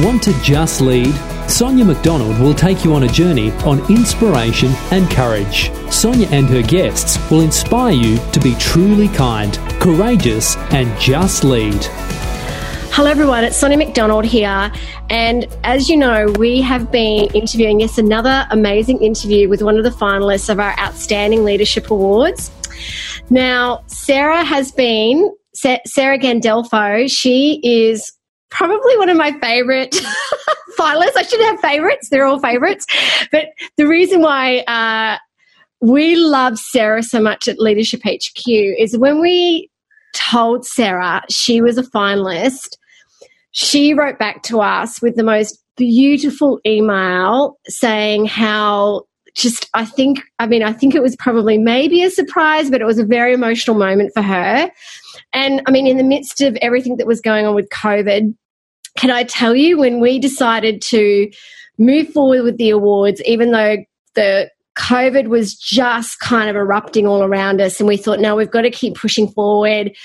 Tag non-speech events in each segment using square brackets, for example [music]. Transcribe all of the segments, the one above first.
Want to just lead? Sonia McDonald will take you on a journey on inspiration and courage. Sonia and her guests will inspire you to be truly kind, courageous, and just lead. Hello, everyone. It's Sonia McDonald here. And as you know, we have been interviewing, yes, another amazing interview with one of the finalists of our Outstanding Leadership Awards. Now, Sarah has been, Sarah Gandolfo, she is probably one of my favorite [laughs] finalists. I should have favorites. They're all favorites. But the reason why uh, we love Sarah so much at Leadership HQ is when we told Sarah she was a finalist, she wrote back to us with the most beautiful email saying how just I think I mean I think it was probably maybe a surprise but it was a very emotional moment for her and I mean in the midst of everything that was going on with covid can I tell you when we decided to move forward with the awards, even though the COVID was just kind of erupting all around us, and we thought, no, we've got to keep pushing forward.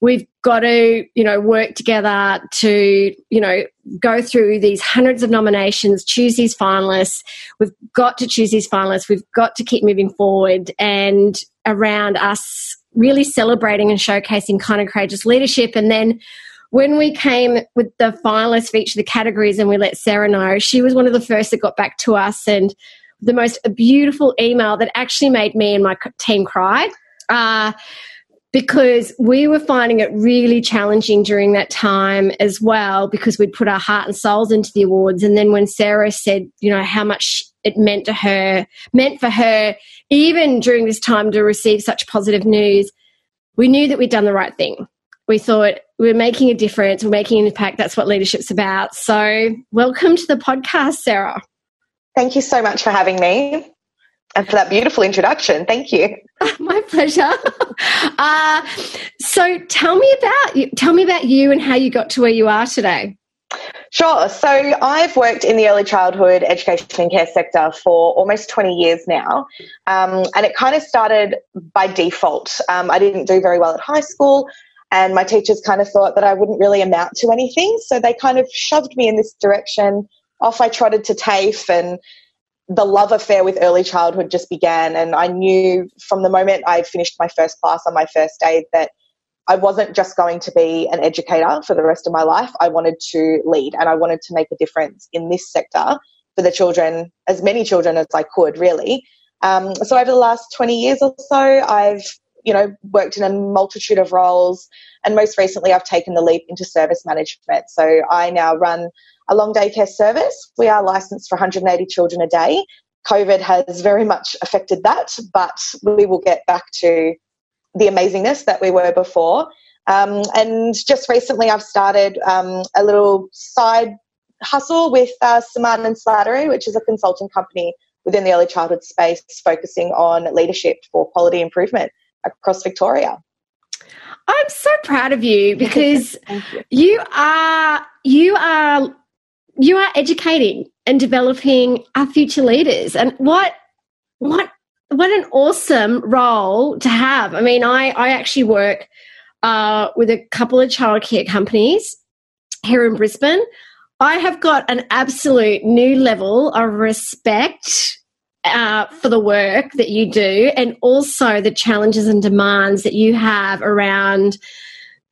We've got to, you know, work together to, you know, go through these hundreds of nominations, choose these finalists. We've got to choose these finalists. We've got to keep moving forward and around us really celebrating and showcasing kind of courageous leadership. And then when we came with the finalists for each of the categories and we let Sarah know, she was one of the first that got back to us and the most beautiful email that actually made me and my team cry. Uh, because we were finding it really challenging during that time as well because we'd put our heart and souls into the awards and then when sarah said you know how much it meant to her meant for her even during this time to receive such positive news we knew that we'd done the right thing we thought we're making a difference, we're making an impact. That's what leadership's about. So, welcome to the podcast, Sarah. Thank you so much for having me and for that beautiful introduction. Thank you. [laughs] My pleasure. uh, so, tell me about you. Tell me about you and how you got to where you are today. Sure. So I've worked in the early childhood education and care sector for almost 20 years now. Um, and it kind of started by default. Um, I didn't do very well at high school. And my teachers kind of thought that I wouldn't really amount to anything. So they kind of shoved me in this direction. Off I trotted to TAFE and the love affair with early childhood just began. And I knew from the moment I finished my first class on my first day that I wasn't just going to be an educator for the rest of my life. I wanted to lead and I wanted to make a difference in this sector for the children, as many children as I could, really. Um, so over the last 20 years or so, I've you know, worked in a multitude of roles. And most recently, I've taken the leap into service management. So I now run a long daycare service. We are licensed for 180 children a day. COVID has very much affected that, but we will get back to the amazingness that we were before. Um, and just recently, I've started um, a little side hustle with uh, Semann and Slattery, which is a consulting company within the early childhood space focusing on leadership for quality improvement across Victoria. I'm so proud of you [laughs] because you. you are you are you are educating and developing our future leaders and what what what an awesome role to have. I mean, I I actually work uh, with a couple of childcare companies here in Brisbane. I have got an absolute new level of respect uh, for the work that you do and also the challenges and demands that you have around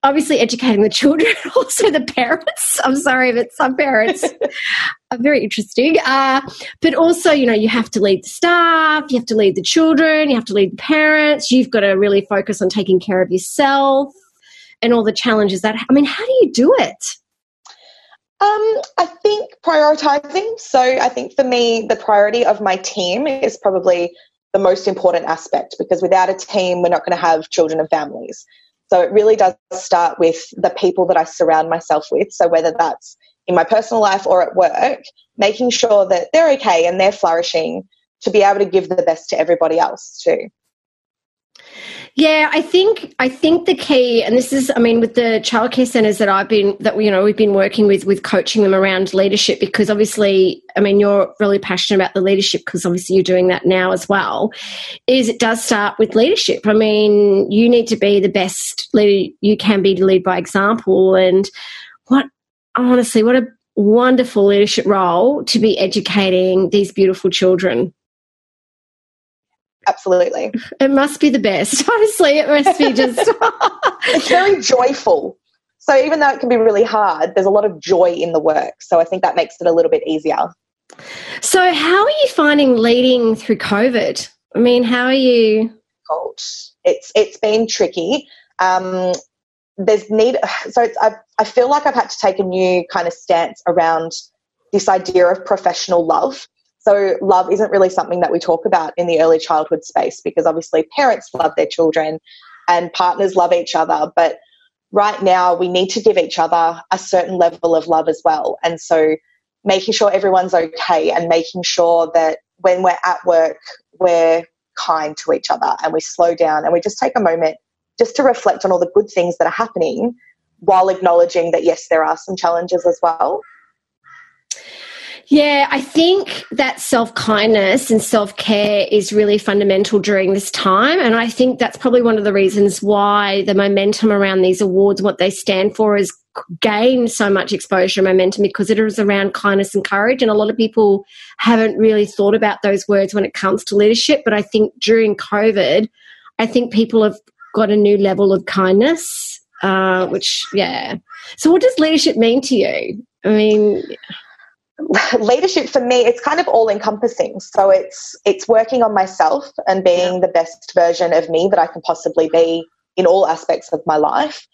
obviously educating the [laughs] children, also the parents. I'm sorry, but some parents [laughs] are very interesting. Uh, but also, you know, you have to lead the staff, you have to lead the children, you have to lead the parents. You've got to really focus on taking care of yourself and all the challenges that. I mean, how do you do it? Um, I think prioritizing. So I think for me, the priority of my team is probably the most important aspect because without a team, we're not going to have children and families. So it really does start with the people that I surround myself with. So whether that's in my personal life or at work, making sure that they're okay and they're flourishing to be able to give the best to everybody else too. Yeah, I think I think the key, and this is, I mean, with the childcare centres that I've been that you know we've been working with with coaching them around leadership because obviously, I mean, you're really passionate about the leadership because obviously you're doing that now as well. Is it does start with leadership. I mean, you need to be the best leader you can be to lead by example, and what honestly, what a wonderful leadership role to be educating these beautiful children. Absolutely. It must be the best. [laughs] Honestly, it must be just. [laughs] [laughs] it's very joyful. So even though it can be really hard, there's a lot of joy in the work. So I think that makes it a little bit easier. So, how are you finding leading through COVID? I mean, how are you? It's it's been tricky. Um, there's need. [sighs] So I I feel like I've had to take a new kind of stance around this idea of professional love. So love isn't really something that we talk about in the early childhood space because obviously parents love their children and partners love each other, but right now we need to give each other a certain level of love as well. And so making sure everyone's okay and making sure that when we're at work, we're kind to each other and we slow down and we just take a moment just to reflect on all the good things that are happening while acknowledging that, yes, there are some challenges as well. Yeah, I think that self kindness and self care is really fundamental during this time. And I think that's probably one of the reasons why the momentum around these awards, what they stand for, is gained so much exposure and momentum because it is around kindness and courage. And a lot of people haven't really thought about those words when it comes to leadership. But I think during COVID, I think people have got a new level of kindness, uh, which, yeah. So, what does leadership mean to you? I mean, [laughs] leadership for me it's kind of all encompassing so it's it's working on myself and being yeah. the best version of me that i can possibly be in all aspects of my life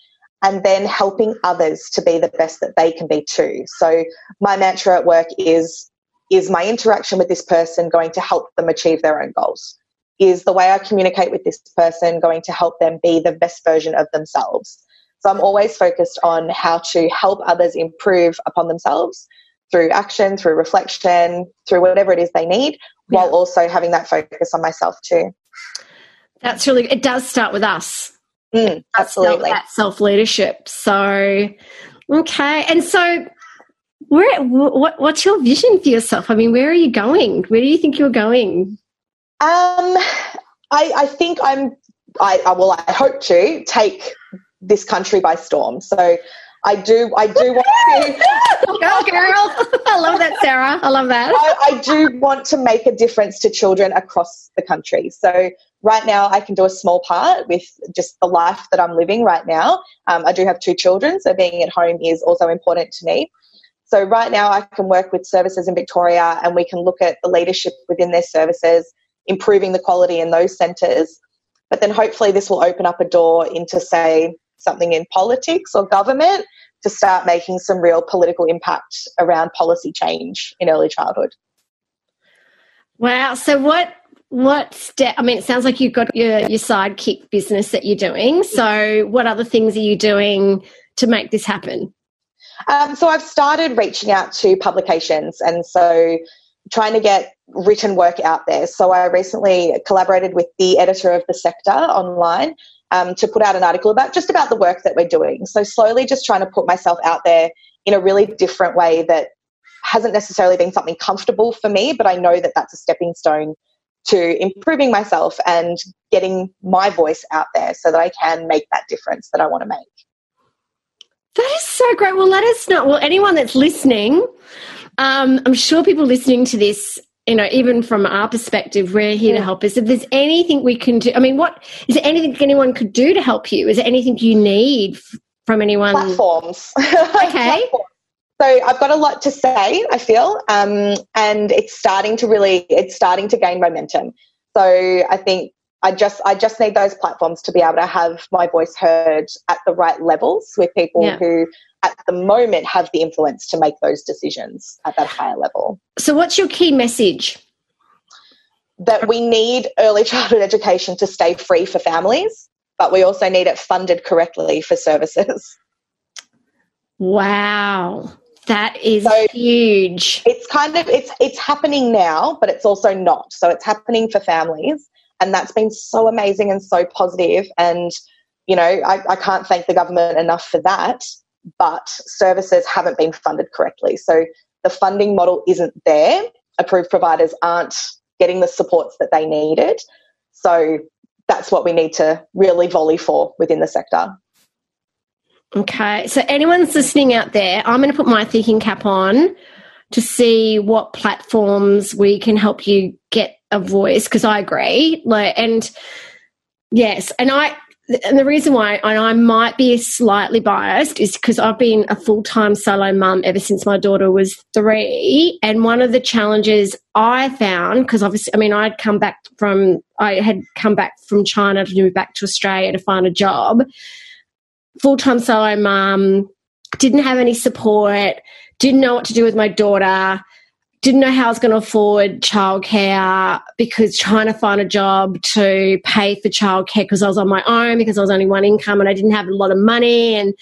and then helping others to be the best that they can be too. So my mantra at work is is my interaction with this person going to help them achieve their own goals? Is the way i communicate with this person going to help them be the best version of themselves? So i'm always focused on how to help others improve upon themselves through action, through reflection, through whatever it is they need, yeah. while also having that focus on myself too. That's really, it does start with us. Mm, absolutely. That self leadership. So, okay. And so, where, what, what's your vision for yourself? I mean, where are you going? Where do you think you're going? Um, I, I think I'm, I, I well, I hope to take this country by storm. So I do. I do want to. [laughs] Go, girl! I love that, Sarah. I love that. I, I, do want to make a difference to children across the country. So right now, I can do a small part with just the life that I'm living right now. Um, I do have two children, so being at home is also important to me. So right now, I can work with services in Victoria, and we can look at the leadership within their services, improving the quality in those centres. But then hopefully, this will open up a door into, say, something in politics or government to start making some real political impact around policy change in early childhood. Wow. So what what step I mean it sounds like you've got your your sidekick business that you're doing. So what other things are you doing to make this happen? Um, so I've started reaching out to publications and so trying to get written work out there. So I recently collaborated with the editor of the sector online um, to put out an article about just about the work that we're doing. So slowly just trying to put myself out there in a really different way that hasn't necessarily been something comfortable for me, but I know that that's a stepping stone to improving myself and getting my voice out there so that I can make that difference that I want to make. That is so great. Well, let us know. Well, anyone that's listening, um, I'm sure people listening to this you know, even from our perspective, we're here yeah. to help us. If there's anything we can do, I mean, what is there anything anyone could do to help you? Is there anything you need from anyone? Platforms. [laughs] Okay. Platforms. So I've got a lot to say, I feel, um, and it's starting to really, it's starting to gain momentum. So I think I just, I just need those platforms to be able to have my voice heard at the right levels with people yeah. who at the moment have the influence to make those decisions at that higher level. So, what's your key message? That we need early childhood education to stay free for families, but we also need it funded correctly for services. Wow. That is so huge. It's kind of it's it's happening now, but it's also not. So it's happening for families, and that's been so amazing and so positive. And you know, I, I can't thank the government enough for that but services haven't been funded correctly. So the funding model isn't there. Approved providers aren't getting the supports that they needed. So that's what we need to really volley for within the sector. Okay, so anyone's listening out there, I'm going to put my thinking cap on to see what platforms we can help you get a voice because I agree. Like, and yes, and I and the reason why and I might be slightly biased is because I've been a full time solo mum ever since my daughter was three. And one of the challenges I found, because obviously, I mean, I'd come back from, I had come back from China to move back to Australia to find a job. Full time solo mum, didn't have any support, didn't know what to do with my daughter didn't know how I was going to afford childcare because trying to find a job to pay for childcare because I was on my own because I was only one income and I didn't have a lot of money and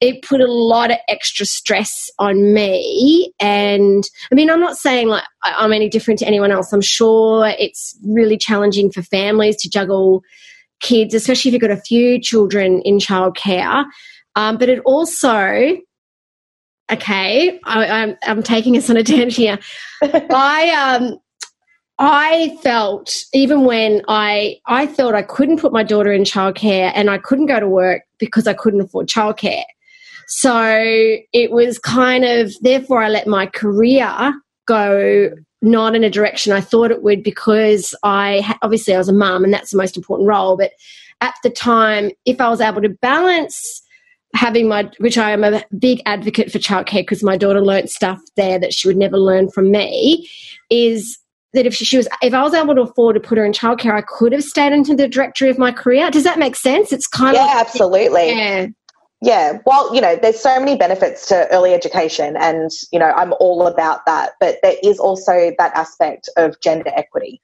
it put a lot of extra stress on me. And I mean I'm not saying like I'm any different to anyone else. I'm sure it's really challenging for families to juggle kids especially if you've got a few children in childcare. Um, but it also okay, I, am I'm, I'm taking us on a tangent here. I um I felt even when I I felt I couldn't put my daughter in childcare and I couldn't go to work because I couldn't afford childcare. So it was kind of therefore I let my career go not in a direction I thought it would because I obviously I was a mum and that's the most important role. But at the time, if I was able to balance having my, which I am a big advocate for childcare because my daughter learnt stuff there that she would never learn from me, is that if she was, if I was able to afford to put her in childcare, I could have stayed into the directory of my career. Does that make sense? It's kind yeah, of yeah, absolutely. Yeah. Yeah, well, you know, there's so many benefits to early education, and you know, I'm all about that. But there is also that aspect of gender equity,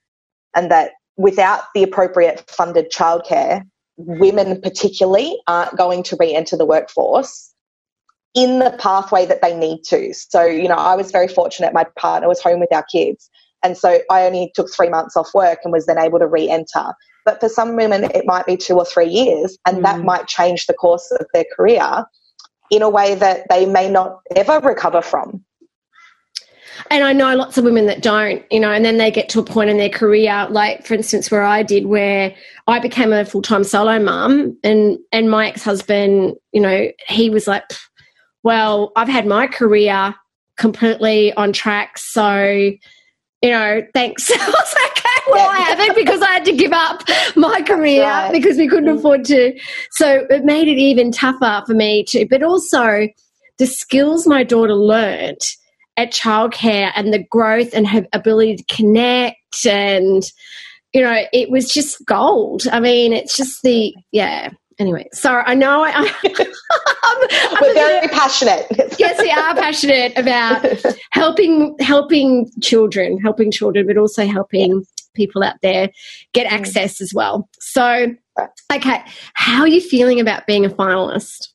and that without the appropriate funded childcare, women particularly aren't going to re-enter the workforce in the pathway that they need to. So, you know, I was very fortunate my partner was home with our kids. And so I only took three months off work and was then able to re enter. But for some women, it might be two or three years, and mm. that might change the course of their career in a way that they may not ever recover from. And I know lots of women that don't, you know, and then they get to a point in their career, like for instance, where I did, where I became a full time solo mum, and and my ex husband, you know, he was like, well, I've had my career completely on track, so you know, thanks. [laughs] I was like, okay, well, I haven't because I had to give up my career right. because we couldn't mm. afford to. So it made it even tougher for me to, but also the skills my daughter learnt at childcare and the growth and her ability to connect and you know it was just gold. I mean it's just the yeah. Anyway sorry i know I, am [laughs] we're very bit, passionate. Yes we are passionate about helping helping children helping children but also helping yeah. people out there get mm. access as well. So okay how are you feeling about being a finalist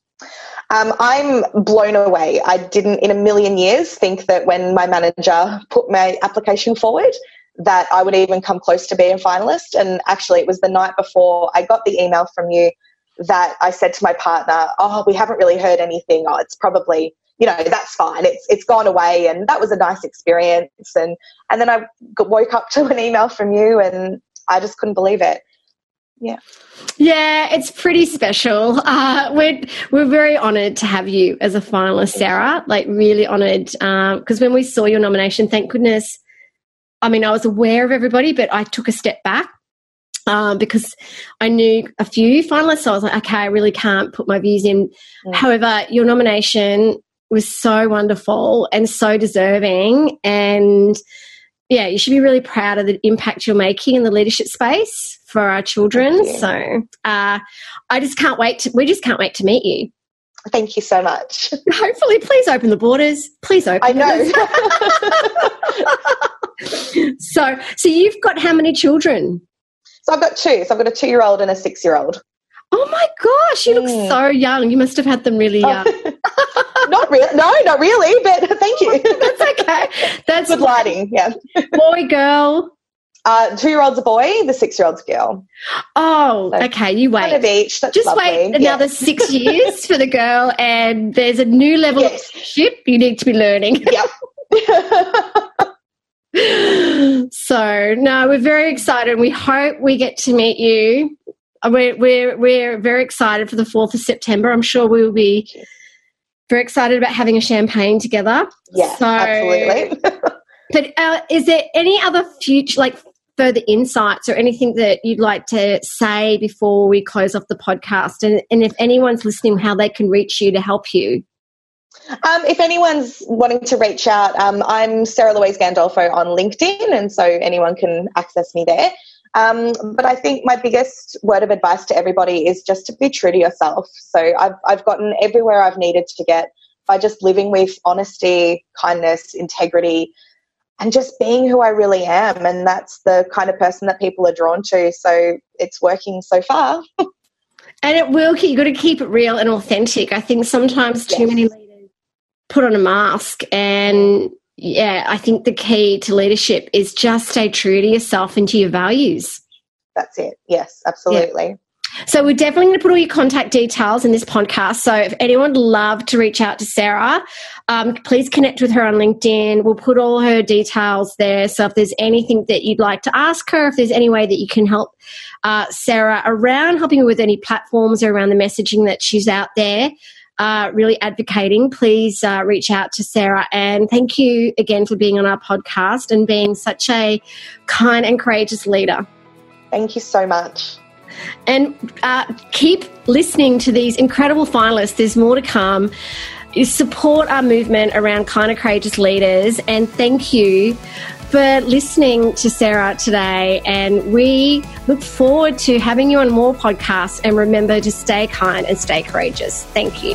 um, I'm blown away. I didn't in a million years think that when my manager put my application forward that I would even come close to being a finalist. And actually, it was the night before I got the email from you that I said to my partner, "Oh, we haven't really heard anything. Oh, it's probably." You know that's fine. It's it's gone away, and that was a nice experience. And and then I woke up [laughs] to an email from you, and I just couldn't believe it yeah yeah it's pretty special uh, we're we're very honored to have you as a finalist sarah like really honored because um, when we saw your nomination thank goodness i mean i was aware of everybody but i took a step back um, because I knew a few finalists. So I was like, okay, I really can't put my views in. Mm. However, your nomination was so wonderful and so deserving. And yeah, you should be really proud of the impact you're making in the leadership space for our children. So uh, I just can't wait to, we just can't wait to meet you. Thank you so much. [laughs] Hopefully, please open the borders. Please open. I know. [laughs] so, so you've got how many children? So I've got two. So I've got a two-year-old and a six-year-old. Oh my gosh, you mm. look so young. You must have had them really young. [laughs] not really. No, not really. But thank you. That's okay. That's good lighting. Yeah. Boy, girl. Uh, two year old's a boy, the six year old's a girl. Oh, so okay. You wait. One of each. That's Just lovely. wait another yeah. six [laughs] years for the girl, and there's a new level yes. of ship you need to be learning. [laughs] Yep. so, no, we're very excited. We hope we get to meet you we're, we're, we're very excited for the 4th of September. I'm sure we will be very excited about having a champagne together. Yeah, so, absolutely. [laughs] but uh, is there any other future, like further insights or anything that you'd like to say before we close off the podcast? And, and if anyone's listening, how they can reach you to help you? Um, if anyone's wanting to reach out, um, I'm Sarah Louise Gandolfo on LinkedIn, and so anyone can access me there. Um, but I think my biggest word of advice to everybody is just to be true to yourself. So I've, I've gotten everywhere I've needed to get by just living with honesty, kindness, integrity, and just being who I really am. And that's the kind of person that people are drawn to. So it's working so far. [laughs] and it will, keep you've got to keep it real and authentic. I think sometimes too yes. many leaders put on a mask and yeah, I think the key to leadership is just stay true to yourself and to your values. That's it. Yes, absolutely. Yeah. So we're definitely going to put all your contact details in this podcast. So if anyone would love to reach out to Sarah, um, please connect with her on LinkedIn. We'll put all her details there. So if there's anything that you'd like to ask her, if there's any way that you can help uh, Sarah around helping her with any platforms or around the messaging that she's out there, uh, really advocating, please uh, reach out to Sarah. And thank you again for being on our podcast and being such a kind and courageous leader. Thank you so much. And uh, keep listening to these incredible finalists. There's more to come. Support our movement around kind of courageous leaders. And thank you for listening to Sarah today. And we look forward to having you on more podcasts. And remember to stay kind and stay courageous. Thank you.